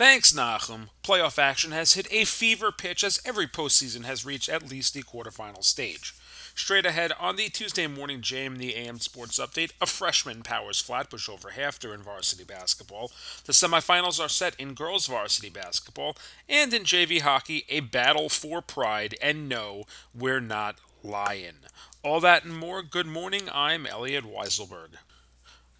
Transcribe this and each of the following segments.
Thanks, Nahum. Playoff action has hit a fever pitch as every postseason has reached at least the quarterfinal stage. Straight ahead on the Tuesday morning JM the AM Sports Update, a freshman powers Flatbush over HAFTR in varsity basketball. The semifinals are set in girls varsity basketball, and in JV hockey, a battle for pride. And no, we're not lying. All that and more. Good morning. I'm Elliot Weiselberg.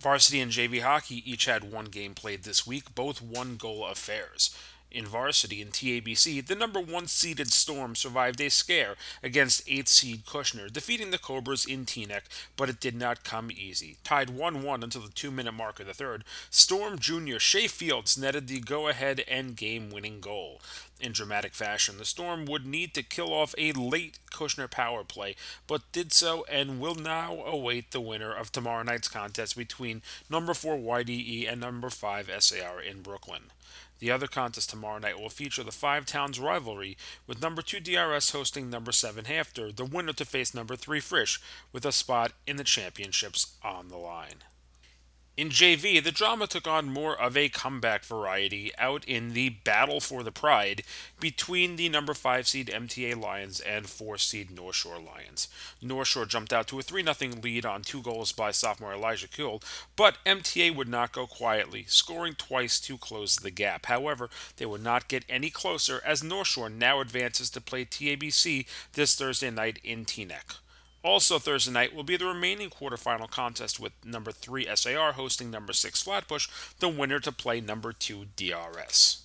Varsity and JV hockey each had one game played this week, both one goal affairs. In varsity and TABC, the number one seeded Storm survived a scare against 8th seed Kushner, defeating the Cobras in Teaneck, but it did not come easy. Tied 1 1 until the two minute mark of the third, Storm Jr. Shea Fields netted the go ahead and game winning goal. In dramatic fashion, the Storm would need to kill off a late Kushner power play, but did so and will now await the winner of tomorrow night's contest between number 4 YDE and number 5 SAR in Brooklyn. The other contest tomorrow night will feature the five towns rivalry, with number 2 DRS hosting number 7 HAFTR, the winner to face number 3 Frisch, with a spot in the championships on the line. In JV, the drama took on more of a comeback variety out in the battle for the pride between the number 5 seed MTA Lions and 4 seed North Shore Lions. North Shore jumped out to a 3 0 lead on two goals by sophomore Elijah Kuhl, but MTA would not go quietly, scoring twice to close the gap. However, they would not get any closer as North Shore now advances to play TABC this Thursday night in Teaneck. Also, Thursday night will be the remaining quarterfinal contest with number 3 SAR hosting number 6 Flatbush, the winner to play number 2 DRS.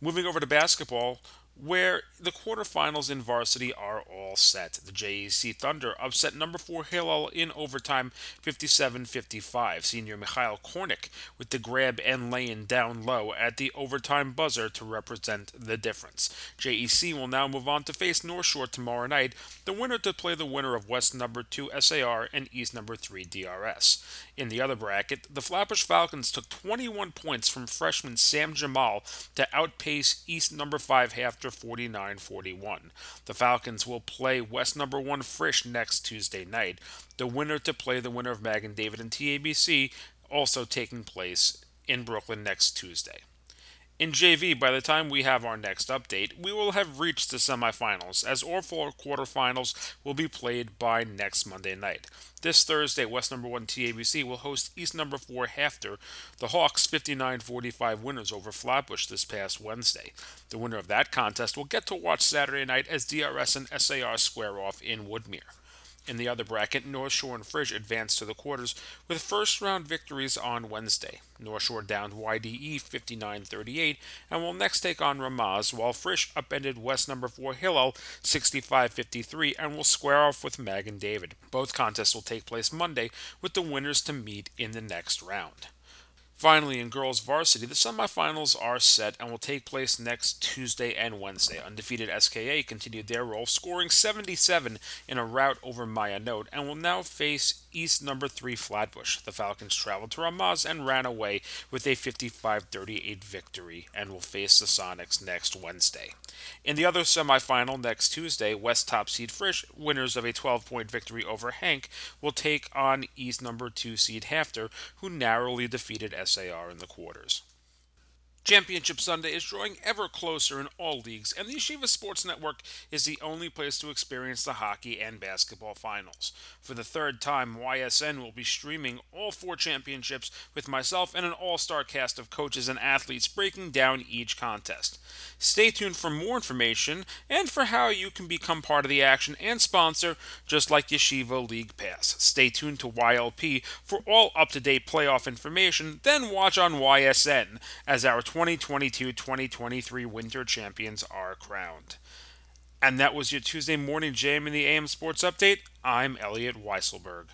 Moving over to basketball, where the quarterfinals in varsity are all set. The JEC Thunder upset number 4 Hillel in overtime 57-55. Senior Mikhail Kornick with the grab and laying down low at the overtime buzzer to represent the difference. JEC will now move on to face North Shore tomorrow night, the winner to play the winner of West number 2 SAR and East number 3 DRS. In the other bracket, the Flatbush Falcons took 21 points from freshman Sam Jamal to outpace East number 5 half after 49 41. The Falcons will play West number 1 Frisch next Tuesday night. The winner to play the winner of Magen David and TABC also taking place in Brooklyn next Tuesday. In JV, by the time we have our next update, we will have reached the semifinals, as all four quarterfinals will be played by next Monday night. This Thursday, West number 1 TABC will host East number 4 HAFTR, the Hawks 59 45 winners over Flatbush this past Wednesday. The winner of that contest will get to watch Saturday night as DRS and SAR square off in Woodmere. In the other bracket, North Shore and Frisch advanced to the quarters with first round victories on Wednesday. North Shore downed YDE 59 38 and will next take on Ramaz, while Frisch upended West number 4 Hillel 65 53 and will square off with Magen David. Both contests will take place Monday with the winners to meet in the next round. Finally, in girls varsity, the semifinals are set and will take place next Tuesday and Wednesday. Undefeated SKA continued their roll, scoring 77 in a rout over Ma'ayanot, and will now face East number 3 Flatbush. The Falcons traveled to Ramaz and ran away with a 55 38 victory and will face the Sonics next Wednesday. In the other semifinal next Tuesday, West top seed Frisch, winners of a 12 point victory over HANC, will take on East number 2 seed HAFTR, who narrowly defeated SAR in the quarters. Championship Sunday is drawing ever closer in all leagues, and the Yeshiva Sports Network is the only place to experience the hockey and basketball finals. For the third time, YSN will be streaming all four championships with myself and an all star cast of coaches and athletes breaking down each contest. Stay tuned for more information and for how you can become part of the action and sponsor, just like Yeshiva League Pass. Stay tuned to YLP for all up to date playoff information, then watch on YSN as our 2022 2023 Winter Champions are crowned. And that was your Tuesday morning JM in the AM Sports Update. I'm Elliot Weiselberg.